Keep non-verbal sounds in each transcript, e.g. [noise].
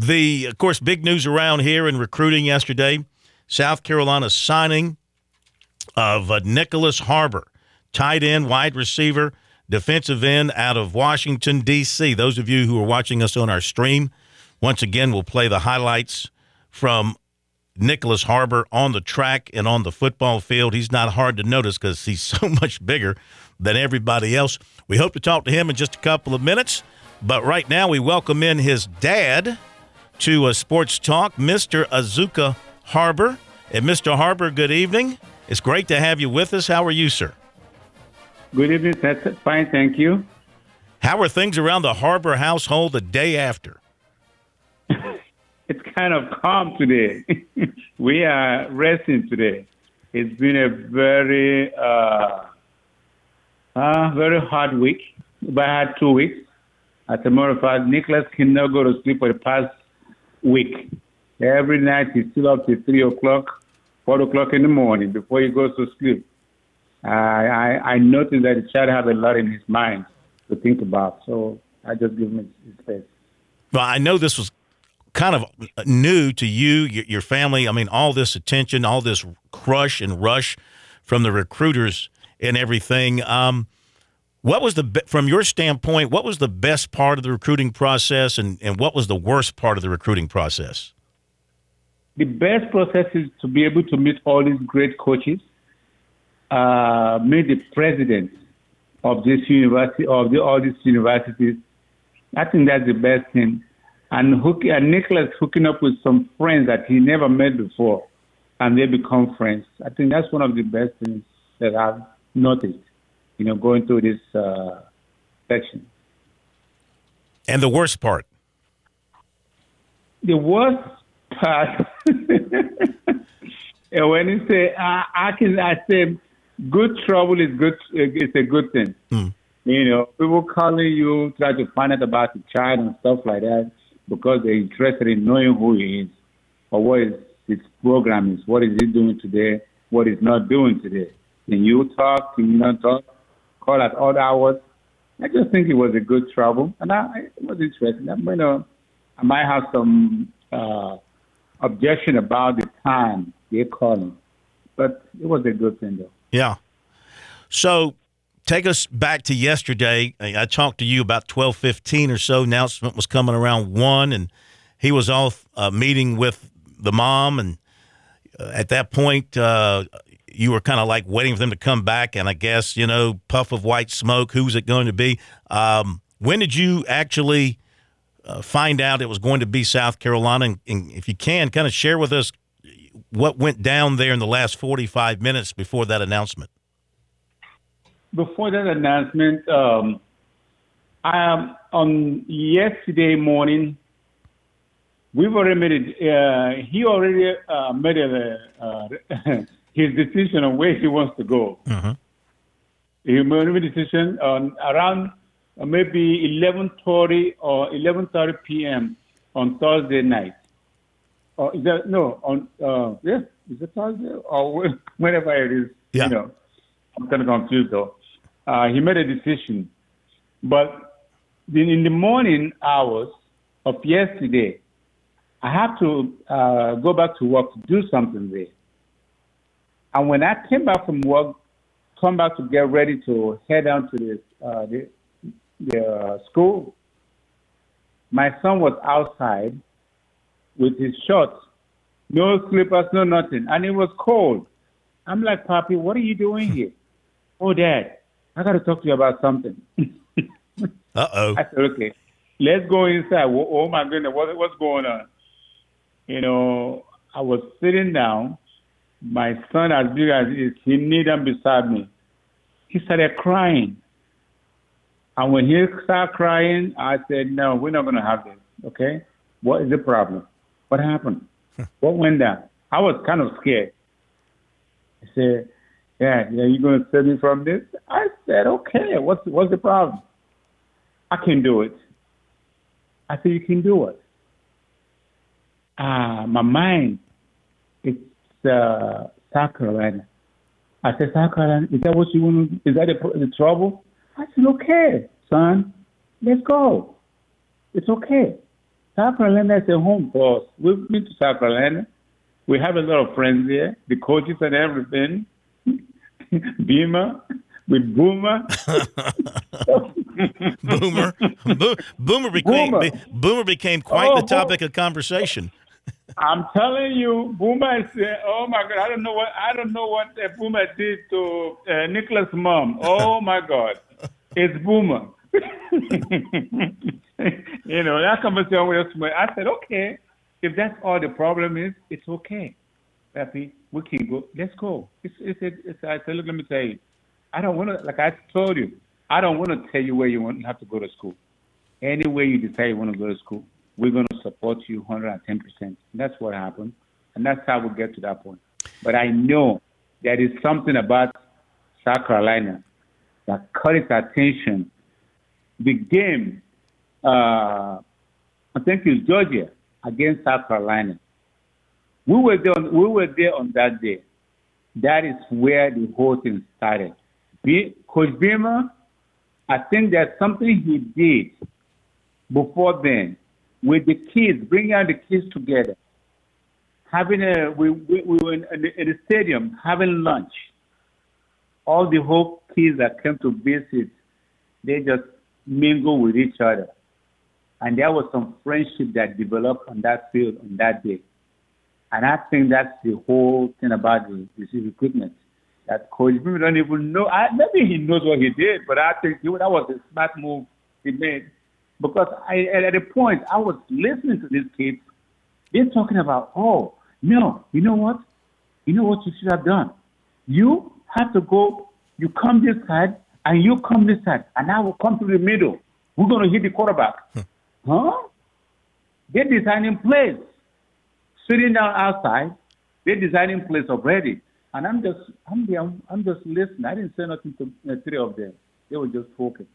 The, of course, big news around here in recruiting yesterday South Carolina signing of uh, Nyckoles Harbor, tight end, wide receiver, defensive end out of Washington, D.C. Those of you who are watching us on our stream, once again, we'll play the highlights from Nyckoles Harbor on the track and on the football field. He's not hard to notice because he's [laughs] so much bigger than everybody else. We hope to talk to him in just a couple of minutes. But right now, we welcome in his dad to a sports talk, Mr. Azuka Harbor. And Mr. Harbor, good evening. It's great to have you with us. How are you, sir? Good evening. That's fine. Thank you. How are things around the Harbor household the day after? [laughs] it's kind of calm today. [laughs] we are resting today. It's been a very, uh, uh, very hard week. But I two weeks. As a matter of fact, Nyckoles cannot go to sleep for the past week. Every night he's still up to 3 o'clock, 4 o'clock in the morning before he goes to sleep. I, I, I noticed that the child has a lot in his mind to think about, so I just give him his space. Well, I know this was kind of new to you, your family. I mean, all this attention, all this crush and rush from the recruiters and everything. Um, what was the from your standpoint? What was the best part of the recruiting process, and, and what was the worst part of the recruiting process? The best process is to be able to meet all these great coaches, uh, meet the president of this university of the, all these universities. I think that's the best thing. And, hook, and Nyckoles hooking up with some friends that he never met before, and they become friends. I think that's one of the best things that I've noticed you know, going through this uh, section. And the worst part? The worst part, [laughs] when you say, I, I can, I say, good trouble is good, it's a good thing. Mm. You know, people calling you, try to find out about the child and stuff like that because they're interested in knowing who he is or what is his program is, what is he doing today, what he's not doing today. Can you talk? Can you not talk? Call at odd hours. I just think it was a good travel, and I, it was interesting. I'm I might have some uh, objection about the time they're calling, but it was a good thing though. Yeah. So take us back to yesterday. I talked to you about twelve fifteen or so. Announcement was coming around one, and he was off uh, meeting with the mom, and uh, at that point, uh, you were kind of like waiting for them to come back, and I guess you know, puff of white smoke. Who's it going to be? Um, when did you actually uh, find out it was going to be South Carolina? And, and, if you can, kind of share with us what went down there in the last forty-five minutes before that announcement. Before that announcement, um, I, on yesterday morning, we've already made it. Uh, he already uh, made it. Uh, his decision on where he wants to go. Uh-huh. He made a decision on around uh, maybe 11:30 or 11:30 p.m. on Thursday night. Or is that no on uh, yeah? Is it Thursday or [laughs] whenever it is? Yeah. You know, I'm kind of confused though. Uh, he made a decision, but then in the morning hours of yesterday, I have to uh, go back to work to do something there. And when I came back from work, come back to get ready to head down to the, uh, the, the uh, school, my son was outside with his shorts, no slippers, no nothing, and it was cold. I'm like, Poppy, what are you doing here? [laughs] oh, Dad, I got to talk to you about something. [laughs] uh oh. I said, okay, let's go inside. Oh, my goodness, what, what's going on? You know, I was sitting down my son, as big as he is, he kneeled beside me. He started crying. And when he started crying, I said, No, we're not going to have this. Okay? What is the problem? What happened? what went down? I was kind of scared. He said, Yeah, yeah, you going to save me from this? I said, Okay, what's, what's the problem? I can do it. I said, You can do it. Ah, my mind uh, South Carolina. I said, South Carolina, is that what you want? Is that the, the trouble? I said, okay, son, let's go. It's okay. South Carolina is a home for us. We've been to South Carolina. We have a lot of friends there, the coaches and everything. [laughs] Beamer, with Boomer. [laughs] Boomer. Bo- Boomer became Boomer. be- Boomer became quite Oh, the topic of conversation. I'm telling you, Boomer is. Uh, oh my God! I don't know what I don't know what uh, Boomer did to uh, Nyckoles' mom. Oh [laughs] my God! It's Boomer. [laughs] you know that conversation was. I said, okay, if that's all the problem is, it's okay, Pappy. We can go. Let's go. It's it's it's. it's I said, look, let me tell you. I don't want to. Like I told you, I don't want to tell you where you want to have to go to school. Anywhere you decide you want to go to school, we're going to support you 110%. That's what happened. And that's how we get to that point. But I know there is something about South Carolina that caught its attention. The game, uh, I think it's Georgia against South Carolina. We were there on, we were there on that day. That is where the whole thing started. Be, Coach Beamer, I think there's something he did before then with the kids, bringing out the kids together, having a we we, we were in, in, the stadium having lunch. All the whole kids that came to visit, they just mingle with each other, and there was some friendship that developed on that field on that day. And I think that's the whole thing about the, the recruitment. That coach maybe don't even know. I, maybe he knows what he did, but I think he, that was a smart move he made because I, at a point I was listening to these kids. They're talking about, oh no, you know what? You know what you should have done? You have to go. You come this side, and you come this side, and I will come to the middle. We're going to hit the quarterback. Hmm. huh? They're designing plays. Sitting down outside, they're designing plays already. And I'm just, I'm there, I'm just listening. I didn't say nothing to the three of them. They were just talking.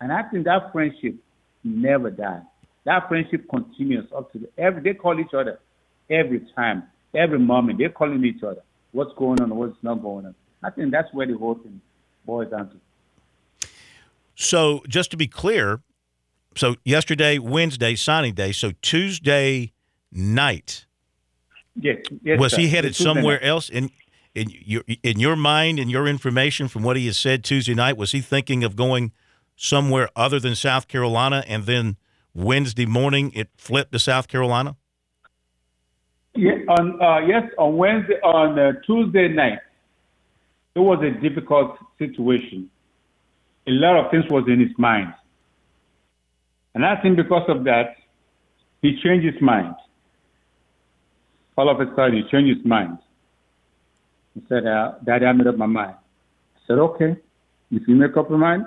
And I think that friendship never died. That friendship continues up to the, every. They call each other every time, every moment. They're calling each other. What's going on? What's not going on? I think that's where the whole thing boils down to. So, just to be clear, so yesterday, Wednesday, signing day. So Tuesday night, Yes. yes was he headed somewhere night. else? In in your in your mind and your information from what he has said Tuesday night, was he thinking of going somewhere other than South Carolina, and then Wednesday morning it flipped to South Carolina? Yeah, on uh, yes, on Wednesday, on uh, Tuesday night, it was a difficult situation. A lot of things was in his mind, and I think because of that, he changed his mind. All of a sudden, he changed his mind. He said, uh, "Daddy, I made up my mind." I said, "Okay, if you make up your mind,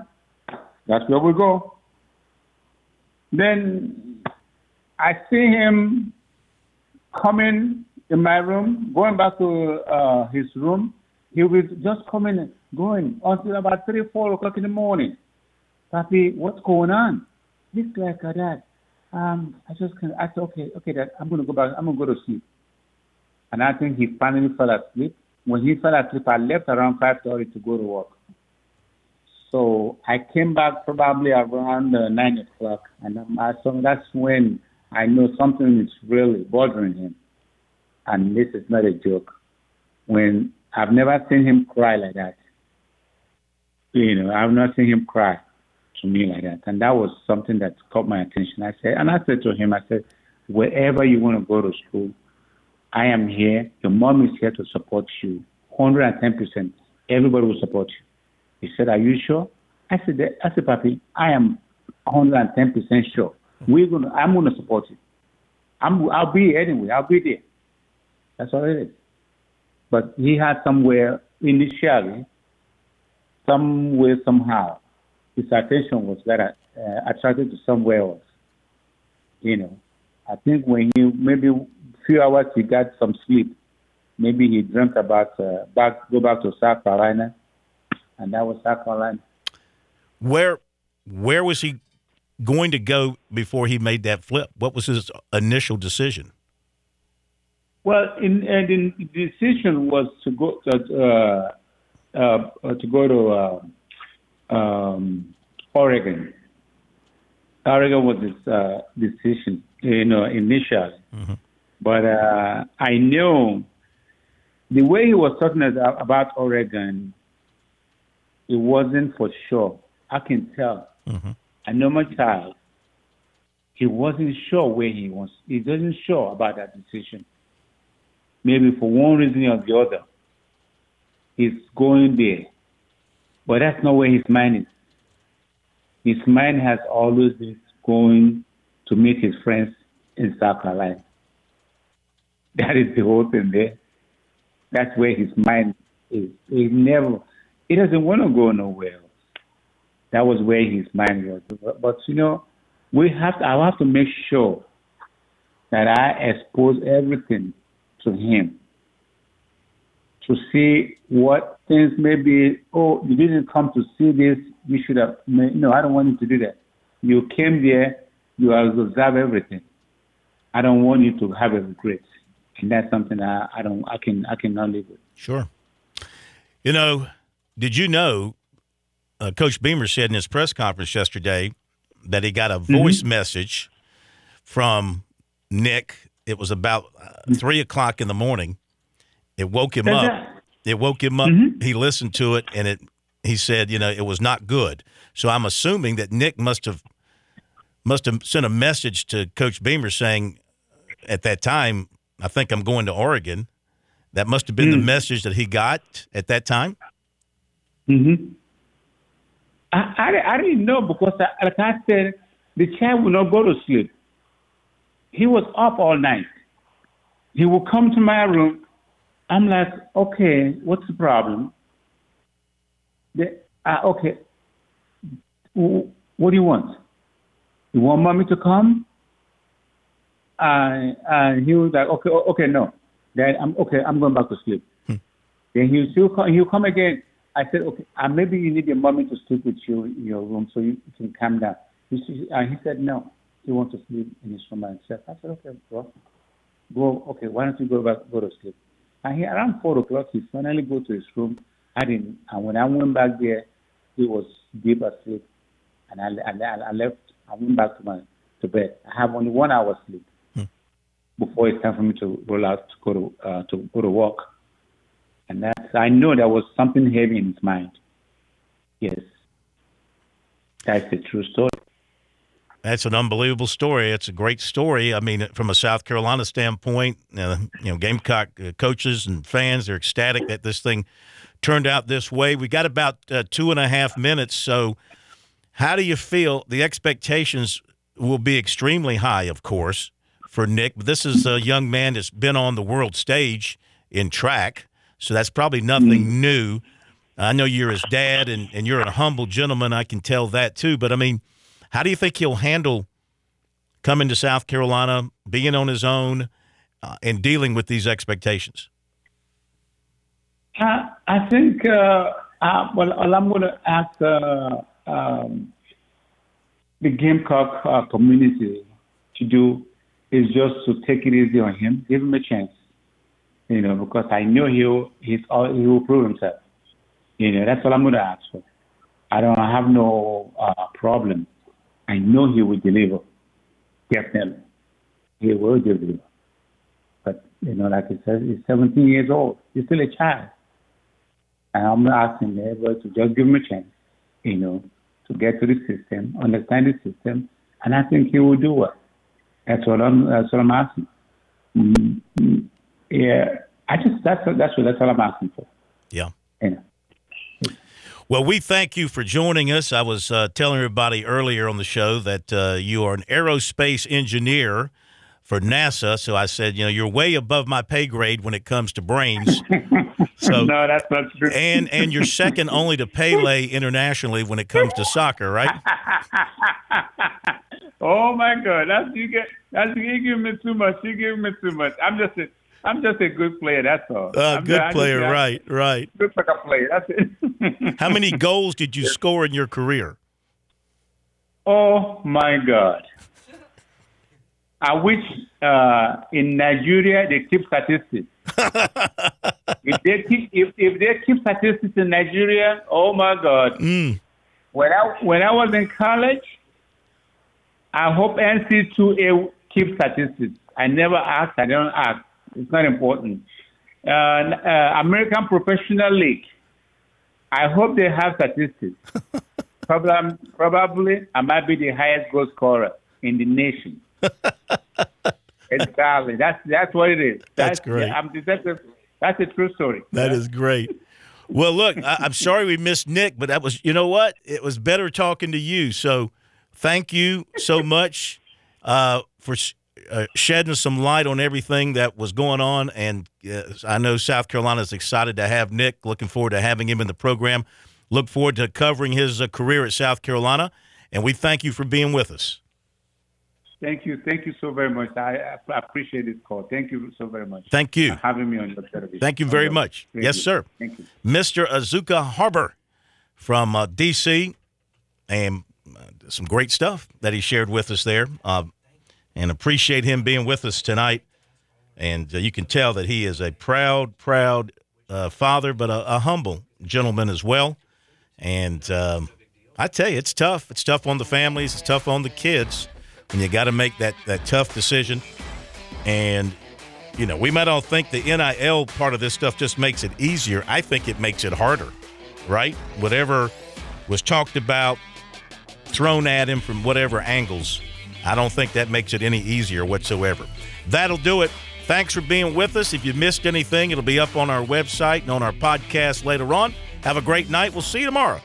that's where we go." Then I see him coming in my room, going back to uh, his room. He was just coming and going until about three, four o'clock in the morning. Papi, what's going on? This guy, uh, Dad. Um, I just can. I said, okay, okay, Dad. I'm gonna go back. I'm gonna go to sleep. And I think he finally fell asleep. When he fell asleep, I left around five thirty to go to work. So I came back probably around uh, nine o'clock, and I saw that's when I know something is really bothering him. And this is not a joke. When I've never seen him cry like that. You know, I've not seen him cry to me like that. And that was something that caught my attention. I said, and I said to him, I said, wherever you want to go to school, I am here. Your mom is here to support you. 110%. Everybody will support you. He said, Are you sure? I said, I said, Papi, I am 110% sure. We're gonna, I'm going to support you. I'm, I'll be anyway. I'll be there. That's all it is. But he had somewhere initially, somewhere, somehow, his attention was that uh, attracted to somewhere else. You know, I think when he maybe few hours he got some sleep, maybe he dreamt about uh, back go back to South Carolina, and that was South Carolina. Where where was he going to go before he made that flip? What was his initial decision? Well, in, and in, the decision was to go uh, uh, to go to uh, um, Oregon. Oregon was his uh, decision. you know, initially. Mm-hmm. But uh, I know the way he was talking about Oregon, it wasn't for sure. I can tell. Mm-hmm. I know my child. He wasn't sure where he was. He wasn't sure about that decision. Maybe for one reason or the other, he's going there. But that's not where his mind is. His mind has always been going to meet his friends in South Carolina. That is the whole thing there. That's where his mind is. He never, he doesn't want to go nowhere else. That was where his mind was. But, but you know, we have to, I have to make sure that I expose everything to him to see what things maybe, oh, you didn't come to see this, you should have, no, I don't want you to do that. You came there, you have everything. I don't want you to have a regret. And that's something I, I don't, I can, I cannot live with. Sure. You know, did you know, uh, Coach Beamer said in his press conference yesterday that he got a mm-hmm. voice mm-hmm. message from Nick. It was about uh, three o'clock in the morning it woke him up. It woke him up. Mm-hmm. He listened to it, and it. He said, you know, it was not good. So I'm assuming that Nick must have must have sent a message to Coach Beamer saying, at that time, I think I'm going to Oregon. That must have been mm. the message that he got at that time. Hmm. I, I, I didn't know because, I, like I said, the child would not go to sleep. He was up all night. He would come to my room I'm like, okay, what's the problem? They, uh, okay, what do you want? You want mommy to come? Uh, and he was like, okay, okay, no. Then I'm okay. I'm going back to sleep. Hmm. Then he'll still come. He'll come again. I said, okay, uh, maybe you need your mommy to sleep with you in your room so you can calm down. He, uh, he said, no. He wants to sleep in his room by himself. I said, okay, bro. Go. Okay, why don't you go back, go to sleep? And he, around four o'clock, he finally go to his room. I didn't, and when I went back there, he was deep asleep. And I, I, I left. I went back to my to bed. I have only one hour sleep hmm. before it's time for me to roll out to go to uh, to go to work. And that's I know there was something heavy in his mind. Yes, that's the true story. That's an unbelievable story. It's a great story. I mean, from a South Carolina standpoint, uh, you know, Gamecock uh, coaches and fans are ecstatic that this thing turned out this way. We got about uh, two and a half minutes. So, how do you feel? The expectations will be extremely high, of course, for Nick. But this is a young man that's been on the world stage in track, so that's probably nothing mm-hmm. new. I know you're his dad, and, and you're a humble gentleman. I can tell that too. But I mean how do you think he'll handle coming to South Carolina, being on his own, uh, and dealing with these expectations? Uh, I think, uh, uh well, all I'm going to ask uh, um, the Gamecock uh, community to do is just to take it easy on him, give him a chance, you know, because I know he'll he's all, he will prove himself. You know, that's all I'm going to ask for. I don't have no uh, problem I know he will deliver. Definitely. He will deliver. But, you know, like I said, he's 17 years old. He's still a child. And I'm asking everybody to just give him a chance, you know, to get to the system, understand the system, and I think he will do it. That's what I'm. That's what I'm asking. Mm-hmm. Yeah, I just that's that's what that's what I'm asking for. Yeah. Yeah. Well, we thank you for joining us. I was uh, telling everybody earlier on the show that uh, you are an aerospace engineer for NASA. So I said, you know, you're way above my pay grade when it comes to brains. [laughs] So no, that's not true. And and you're second only to Pele internationally when it comes to soccer, right? [laughs] oh my God, that's you get that's you give me too much. You give me too much. I'm just a, I'm just a good player. That's all. Uh, good just, player, just, right, right. Good soccer player. That's it. [laughs] How many goals did you score in your career? Oh my God! I wish uh, in Nigeria they keep statistics. [laughs] if they keep if, if they keep statistics in Nigeria, oh my God! Mm. When I when I was in college, I hope NC two A keep statistics. I never ask. I don't ask. It's not important. Uh, uh, American Professional League. I hope they have statistics. [laughs] probably, probably, I might be the highest goal scorer in the nation. [laughs] exactly. That's that's what it is. That's, that's great. I'm, that's, a, that's a true story. That yeah. is great. Well, look, I, am sorry we missed Nick, but that was, you know what? It was better talking to you. So thank you so much uh, for uh, shedding some light on everything that was going on. And uh, I know South Carolina is excited to have Nick. Looking forward to having him in the program. Look forward to covering his uh, career at South Carolina. And we thank you for being with us. Thank you. Thank you so very much. I, I appreciate this call. Thank you so very much. Thank you. For having me on your television. Thank you very much. Thank yes, you. sir. Thank you. Mr. Azuka Harbor from uh, D.C. and uh, some great stuff that he shared with us there. And appreciate him being with us tonight. And uh, you can tell that he is a proud, proud uh, father, but a, a, humble gentleman as well. And um, I tell you, it's tough. It's tough on the families. It's tough on the kids when you got to make that that tough decision. And you know, we might all think the NIL part of this stuff just makes it easier. I think it makes it harder, right? Whatever was talked about, thrown at him from whatever angles, I don't think that makes it any easier whatsoever. That'll do it. Thanks for being with us. If you missed anything, it'll be up on our website and on our podcast later on. Have a great night. We'll see you tomorrow.